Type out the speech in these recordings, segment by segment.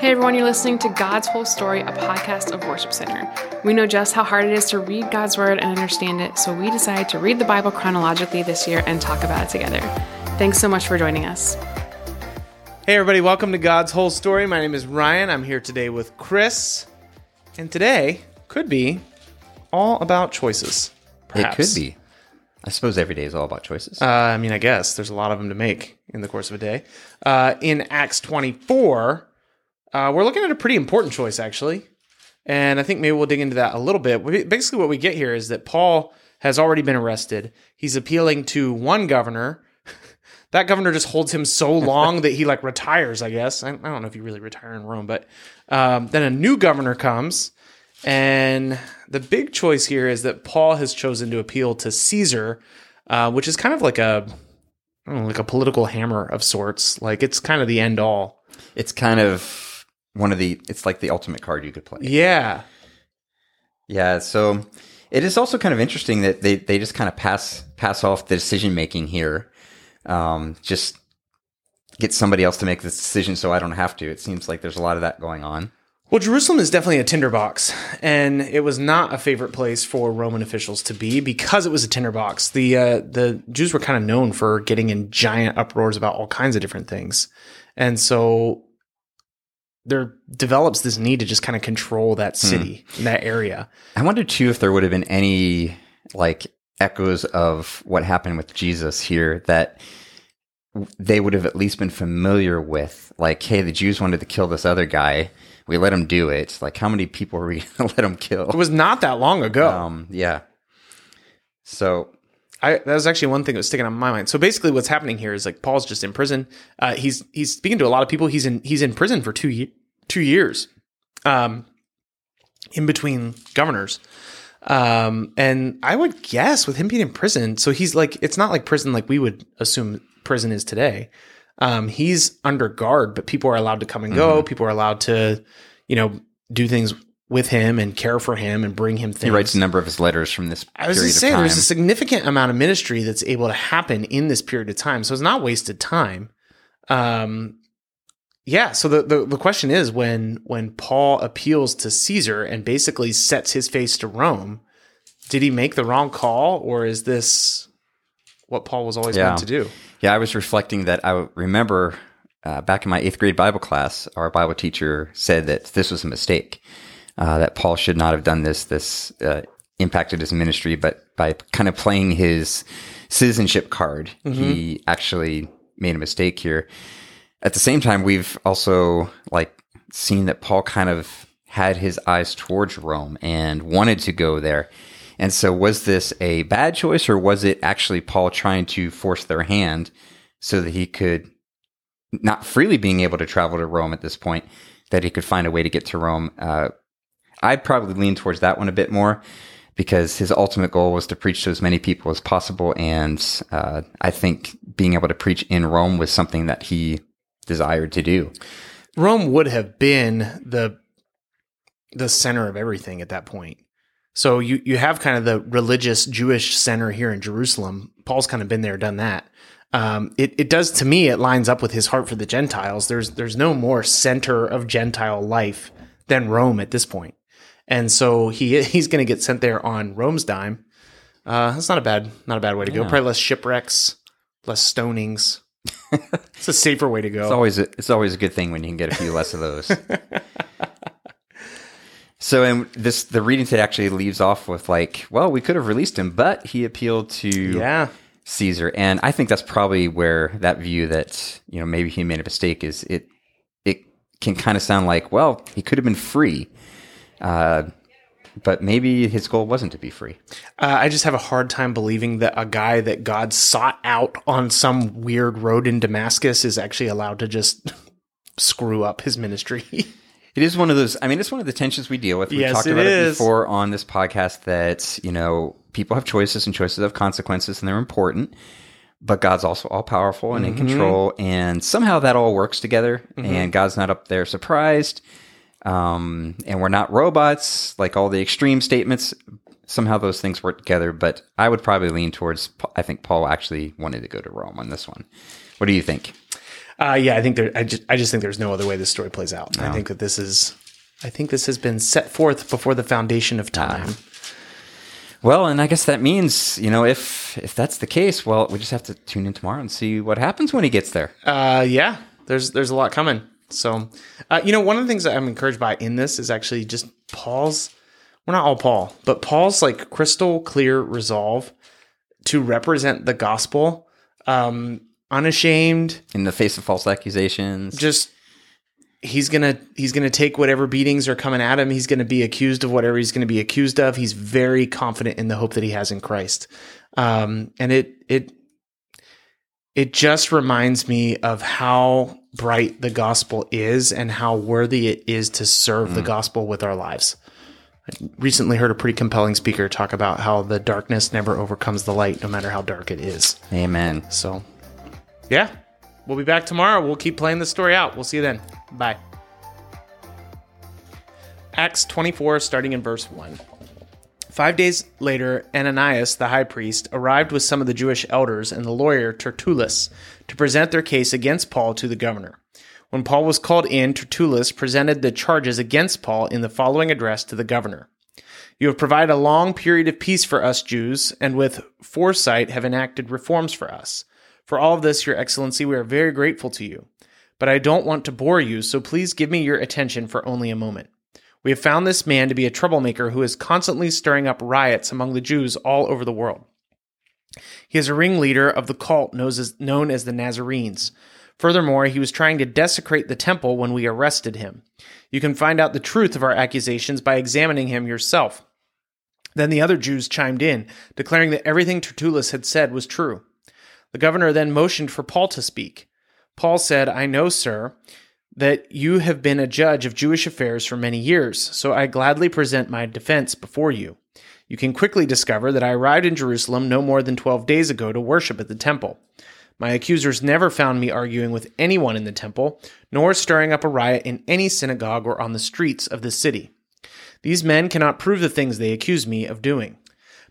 Hey everyone, you're listening to God's Whole Story, a podcast of Worship Center. We know just how hard it is to read God's Word and understand it, so we decided to read the Bible chronologically this year and talk about it together. Thanks so much for joining us. Hey, everybody, welcome to God's Whole Story. My name is Ryan. I'm here today with Chris. And today could be all about choices. Perhaps. It could be. I suppose every day is all about choices. Uh, I mean, I guess there's a lot of them to make in the course of a day. Uh, in Acts 24, uh, we're looking at a pretty important choice, actually. And I think maybe we'll dig into that a little bit. We- Basically, what we get here is that Paul has already been arrested. He's appealing to one governor. that governor just holds him so long that he like retires, I guess. I, I don't know if you really retire in Rome, but um, then a new governor comes. And the big choice here is that Paul has chosen to appeal to Caesar, uh, which is kind of like a I don't know, like a political hammer of sorts. Like it's kind of the end all. it's kind of one of the. It's like the ultimate card you could play. Yeah. Yeah. So it is also kind of interesting that they they just kind of pass pass off the decision making here. Um, just get somebody else to make this decision so I don't have to. It seems like there's a lot of that going on. Well, Jerusalem is definitely a tinderbox, and it was not a favorite place for Roman officials to be because it was a tinderbox. The uh, the Jews were kind of known for getting in giant uproars about all kinds of different things, and so there develops this need to just kind of control that city, that area. I wonder too if there would have been any like echoes of what happened with Jesus here that they would have at least been familiar with. Like, hey, the Jews wanted to kill this other guy. We let him do it. Like, how many people were we to let him kill? It was not that long ago. Um, yeah. So, I, that was actually one thing that was sticking on my mind. So basically, what's happening here is like Paul's just in prison. Uh, he's he's speaking to a lot of people. He's in he's in prison for two ye- two years, um, in between governors. Um, and I would guess with him being in prison, so he's like it's not like prison like we would assume prison is today. Um, he's under guard, but people are allowed to come and go. People are allowed to, you know, do things with him and care for him and bring him things. he writes a number of his letters from this I was of saying, time. there's a significant amount of ministry that's able to happen in this period of time, so it's not wasted time. Um, yeah. So the, the the question is when when Paul appeals to Caesar and basically sets his face to Rome, did he make the wrong call, or is this what Paul was always Yeah. meant to do? Yeah, I was reflecting that I remember uh, back in my eighth grade Bible class, our Bible teacher said that this was a mistake, uh, that Paul should not have done this. This uh, impacted his ministry, but by kind of playing his citizenship card, he actually made a mistake here. At the same time, we've also like seen that Paul kind of had his eyes towards Rome and wanted to go there. And so, was this a bad choice, or was it actually Paul trying to force their hand so that he could, not freely being able to travel to Rome at this point, that he could find a way to get to Rome? Uh, I'd probably lean towards that one a bit more because his ultimate goal was to preach to as many people as possible. And uh, I think being able to preach in Rome was something that he desired to do. Rome would have been the the center of everything at that point. So you you have kind of the religious Jewish center here in Jerusalem. Paul's kind of been there, done that. Um, it it does to me. It lines up with his heart for the Gentiles. There's there's no more center of Gentile life than Rome at this point, and so he he's going to get sent there on Rome's dime. Uh, that's not a bad not a bad way to go. Probably less shipwrecks, less stonings. it's a safer way to go. It's always a, it's always a good thing when you can get a few less of those. so, and this the reading today actually leaves off with like, well, we could have released him, but he appealed to yeah. Caesar, and I think that's probably where that view that you know maybe he made a mistake is it it can kind of sound like, well, he could have been free, uh, but maybe his goal wasn't to be free. Uh, I just have a hard time believing that a guy that God sought out on some weird road in Damascus is actually allowed to just screw up his ministry. It is one of those. I mean, it's one of the tensions we deal with. We Yes, talked it about it is. before on this podcast that you know people have choices and choices have consequences, and they're important. But God's also all powerful and in Mm-hmm. control, and somehow that all works together. And God's not up there surprised, um, and we're not robots like all the extreme statements. Somehow those things work together. But I would probably lean towards. I think Paul actually wanted to go to Rome on this one. What do you think? Uh, yeah, I think there. I just, I just think there's no other way this story plays out. I think that this is, I think this has been set forth before the foundation of time. Well, and I guess that means you know if if that's the case, well, we just have to tune in tomorrow and see what happens when he gets there. Uh, yeah, there's there's a lot coming. So, uh, you know, one of the things that I'm encouraged by in this is actually just Paul's. Well, not all Paul, but Paul's like crystal clear resolve to represent the gospel, um, unashamed. In the face of false accusations, Just he's gonna he's gonna take whatever beatings are coming at him. He's gonna be accused of whatever he's gonna be accused of. He's very confident in the hope that he has in Christ, um, and it it it just reminds me of how bright the gospel is and how worthy it is to serve the mm. gospel with our lives. I recently heard a pretty compelling speaker talk about how the darkness never overcomes the light, no matter how dark it is. Amen. So, yeah, we'll be back tomorrow. We'll keep playing the story out. We'll see you then. Bye. Acts 24, starting in verse 1. Five days later, Ananias, the high priest, arrived with some of the Jewish elders and the lawyer Tertullus to present their case against Paul to the governor. When Paul was called in, Tertullus presented the charges against Paul in the following address to the governor. You have provided a long period of peace for us Jews, and with foresight have enacted reforms for us. For all of this, Your Excellency, we are very grateful to you. But I don't want to bore you, so please give me your attention for only a moment. We have found this man to be a troublemaker who is constantly stirring up riots among the Jews all over the world. He is a ringleader of the cult known as, the Nazarenes. Furthermore, he was trying to desecrate the temple when we arrested him. You can find out the truth of our accusations by examining him yourself. Then the other Jews chimed in, declaring that everything Tertullus had said was true. The governor then motioned for Paul to speak. Paul said, I know, sir, that you have been a judge of Jewish affairs for many years, so I gladly present my defense before you. You can quickly discover that I arrived in Jerusalem no more than twelve days ago to worship at the temple. My accusers never found me arguing with anyone in the temple, nor stirring up a riot in any synagogue or on the streets of the city. These men cannot prove the things they accuse me of doing.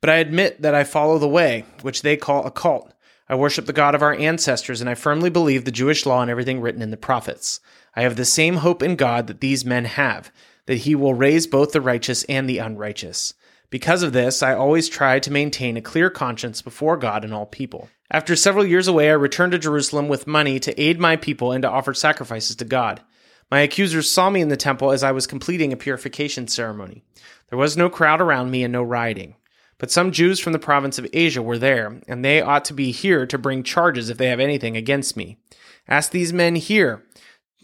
But I admit that I follow the way, which they call a cult. I worship the God of our ancestors, and I firmly believe the Jewish law and everything written in the prophets. I have the same hope in God that these men have, that he will raise both the righteous and the unrighteous. Because of this, I always try to maintain a clear conscience before God and all people. After several years away, I returned to Jerusalem with money to aid my people and to offer sacrifices to God. My accusers saw me in the temple as I was completing a purification ceremony. There was no crowd around me and no rioting. But some Jews from the province of Asia were there, and they ought to be here to bring charges if they have anything against me. Ask these men here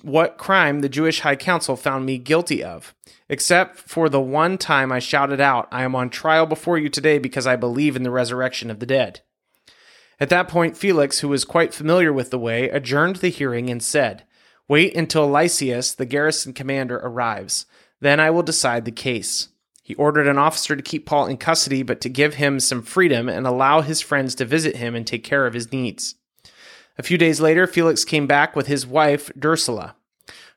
what crime the Jewish High Council found me guilty of. Except for the one time I shouted out, I am on trial before you today because I believe in the resurrection of the dead. At that point, Felix, who was quite familiar with the way, adjourned the hearing and said, Wait until Lysias, the garrison commander, arrives. Then I will decide the case. He ordered an officer to keep Paul in custody, but to give him some freedom and allow his friends to visit him and take care of his needs. A few days later, Felix came back with his wife, Drusilla,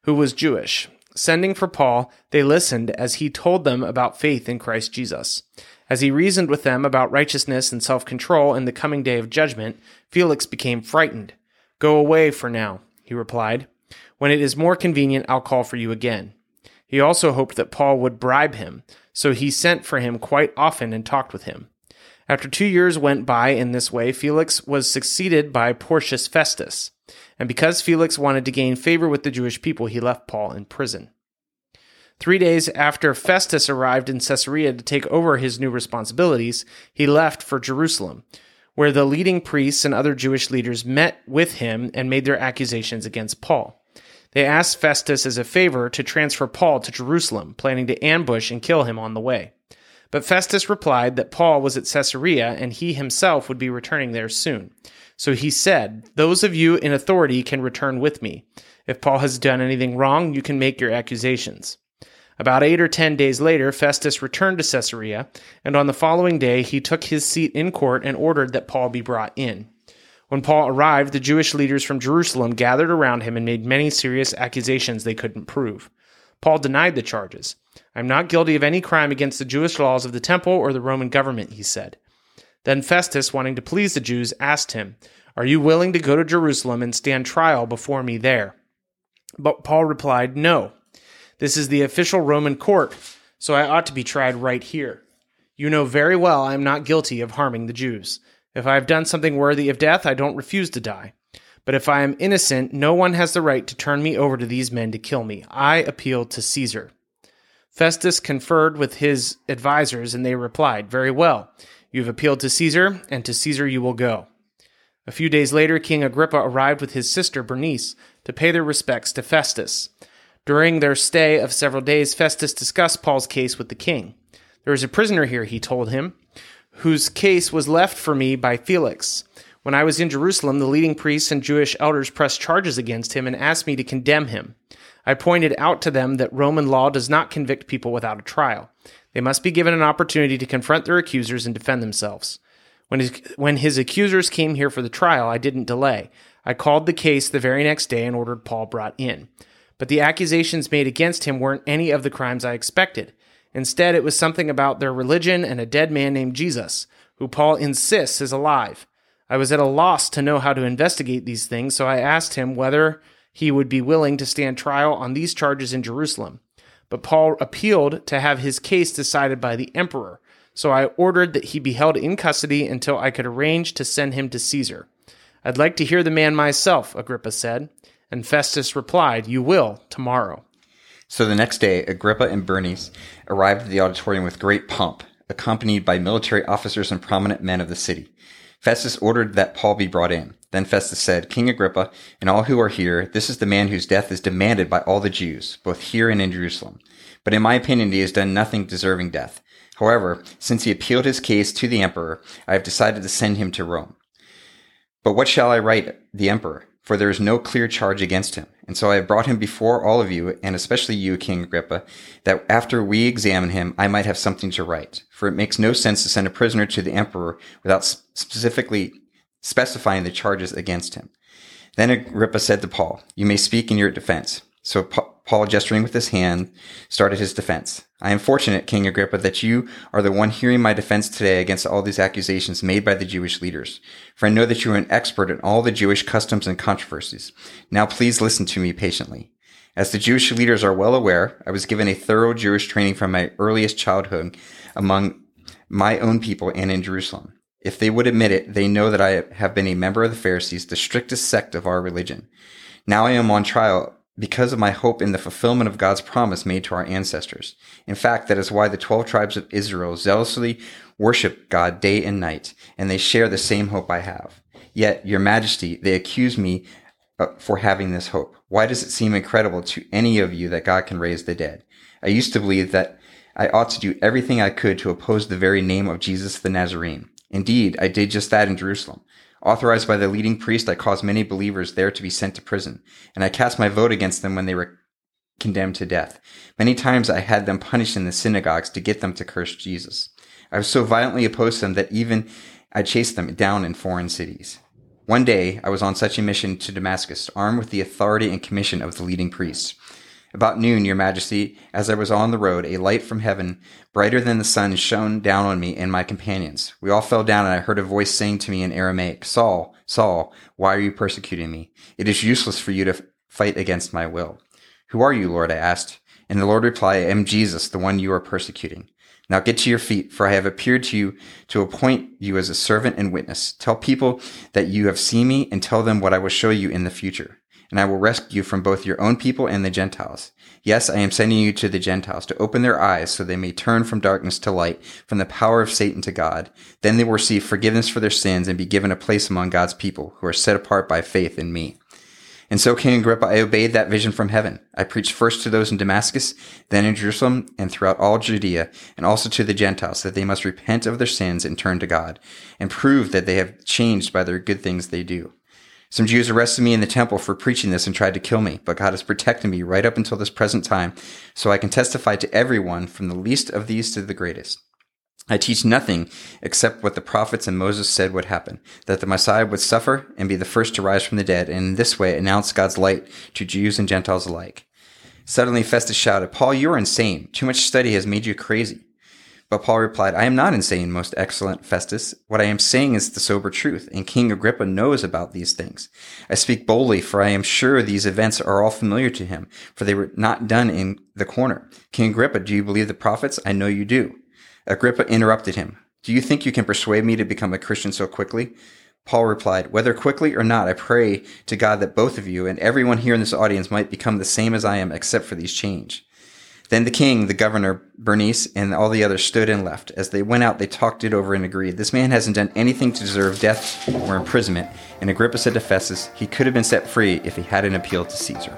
who was Jewish. Sending for Paul, they listened as he told them about faith in Christ Jesus. As he reasoned with them about righteousness and self control and the coming day of judgment, Felix became frightened. Go away for now, he replied. When it is more convenient, I'll call for you again. He also hoped that Paul would bribe him, so he sent for him quite often and talked with him. After two years went by in this way, Felix was succeeded by Porcius Festus. And because Felix wanted to gain favor with the Jewish people, he left Paul in prison. Three days after Festus arrived in Caesarea to take over his new responsibilities, he left for Jerusalem, where the leading priests and other Jewish leaders met with him and made their accusations against Paul. They asked Festus as a favor to transfer Paul to Jerusalem, planning to ambush and kill him on the way. But Festus replied that Paul was at Caesarea and he himself would be returning there soon. So he said, Those of you in authority can return with me. If Paul has done anything wrong, you can make your accusations. About eight or ten days later, Festus returned to Caesarea, and on the following day he took his seat in court and ordered that Paul be brought in. When Paul arrived, the Jewish leaders from Jerusalem gathered around him and made many serious accusations they couldn't prove. Paul denied the charges. I'm not guilty of any crime against the Jewish laws of the temple or the Roman government, he said. Then Festus, wanting to please the Jews, asked him, Are you willing to go to Jerusalem and stand trial before me there? But Paul replied, No. This is the official Roman court, so I ought to be tried right here. You know very well I am not guilty of harming the Jews. If I have done something worthy of death, I don't refuse to die. But if I am innocent, no one has the right to turn me over to these men to kill me. I appeal to Caesar. Festus conferred with his advisers, and they replied, Very well. You have appealed to Caesar, and to Caesar you will go. A few days later, King Agrippa arrived with his sister Bernice to pay their respects to Festus. During their stay of several days, Festus discussed Paul's case with the king. There is a prisoner here, he told him, whose case was left for me by Felix. When I was in Jerusalem, the leading priests and Jewish elders pressed charges against him and asked me to condemn him. I pointed out to them that Roman law does not convict people without a trial. They must be given an opportunity to confront their accusers and defend themselves. When his, when his accusers came here for the trial, I didn't delay. I called the case the very next day and ordered Paul brought in. But the accusations made against him weren't any of the crimes I expected. Instead, it was something about their religion and a dead man named Jesus, who Paul insists is alive. I was at a loss to know how to investigate these things, so I asked him whether he would be willing to stand trial on these charges in Jerusalem. But Paul appealed to have his case decided by the emperor, so I ordered that he be held in custody until I could arrange to send him to Caesar. I'd like to hear the man myself, Agrippa said. And Festus replied, You will tomorrow. So the next day, Agrippa and Bernice arrived at the auditorium with great pomp, accompanied by military officers and prominent men of the city. Festus ordered that Paul be brought in. Then Festus said, King Agrippa, and all who are here, this is the man whose death is demanded by all the Jews, both here and in Jerusalem. But in my opinion, he has done nothing deserving death. However, since he appealed his case to the emperor, I have decided to send him to Rome. But what shall I write the emperor? For there is no clear charge against him. And so I have brought him before all of you, and especially you, King Agrippa, that after we examine him, I might have something to write. For it makes no sense to send a prisoner to the emperor without specifically specifying the charges against him. Then Agrippa said to Paul, You may speak in your defense. So Paul, gesturing with his hand, started his defense. I am fortunate, King Agrippa, that you are the one hearing my defense today against all these accusations made by the Jewish leaders. For I know that you are an expert in all the Jewish customs and controversies. Now please listen to me patiently. As the Jewish leaders are well aware, I was given a thorough Jewish training from my earliest childhood among my own people and in Jerusalem. If they would admit it, they know that I have been a member of the Pharisees, the strictest sect of our religion. Now I am on trial because of my hope in the fulfillment of God's promise made to our ancestors. In fact, that is why the 12 tribes of Israel zealously worship God day and night, and they share the same hope I have. Yet, your majesty, they accuse me uh, for having this hope. Why does it seem incredible to any of you that God can raise the dead? I used to believe that I ought to do everything I could to oppose the very name of Jesus the Nazarene. Indeed, I did just that in Jerusalem. Authorized by the leading priest, I caused many believers there to be sent to prison, and I cast my vote against them when they were condemned to death. Many times I had them punished in the synagogues to get them to curse Jesus. I was so violently opposed to them that even I chased them down in foreign cities. One day, I was on such a mission to Damascus, armed with the authority and commission of the leading priests. About noon, your majesty, as I was on the road, a light from heaven, brighter than the sun, shone down on me and my companions. We all fell down, and I heard a voice saying to me in Aramaic, Saul, Saul, why are you persecuting me? It is useless for you to fight against my will. Who are you, Lord? I asked. And the Lord replied, I am Jesus, the one you are persecuting. Now get to your feet, for I have appeared to you to appoint you as a servant and witness. Tell people that you have seen me and tell them what I will show you in the future and I will rescue you from both your own people and the Gentiles. Yes, I am sending you to the Gentiles to open their eyes so they may turn from darkness to light, from the power of Satan to God. Then they will receive forgiveness for their sins and be given a place among God's people who are set apart by faith in me. And so, King Agrippa, I obeyed that vision from heaven. I preached first to those in Damascus, then in Jerusalem, and throughout all Judea, and also to the Gentiles, that they must repent of their sins and turn to God, and prove that they have changed by their good things they do. Some Jews arrested me in the temple for preaching this and tried to kill me, but God has protected me right up until this present time, so I can testify to everyone from the least of these to the greatest. I teach nothing except what the prophets and Moses said would happen, that the Messiah would suffer and be the first to rise from the dead, and in this way announce God's light to Jews and Gentiles alike. Suddenly Festus shouted, Paul, you are insane. Too much study has made you crazy. But Paul replied, I am not insane, most excellent Festus. What I am saying is the sober truth, and King Agrippa knows about these things. I speak boldly, for I am sure these events are all familiar to him, for they were not done in the corner. King Agrippa, do you believe the prophets? I know you do. Agrippa interrupted him. Do you think you can persuade me to become a Christian so quickly? Paul replied, Whether quickly or not, I pray to God that both of you and everyone here in this audience might become the same as I am, except for these change. Then the king, the governor, Bernice, and all the others stood and left. As they went out, they talked it over and agreed. This man hasn't done anything to deserve death or imprisonment. And Agrippa said to Festus, he could have been set free if he hadn't appealed to Caesar.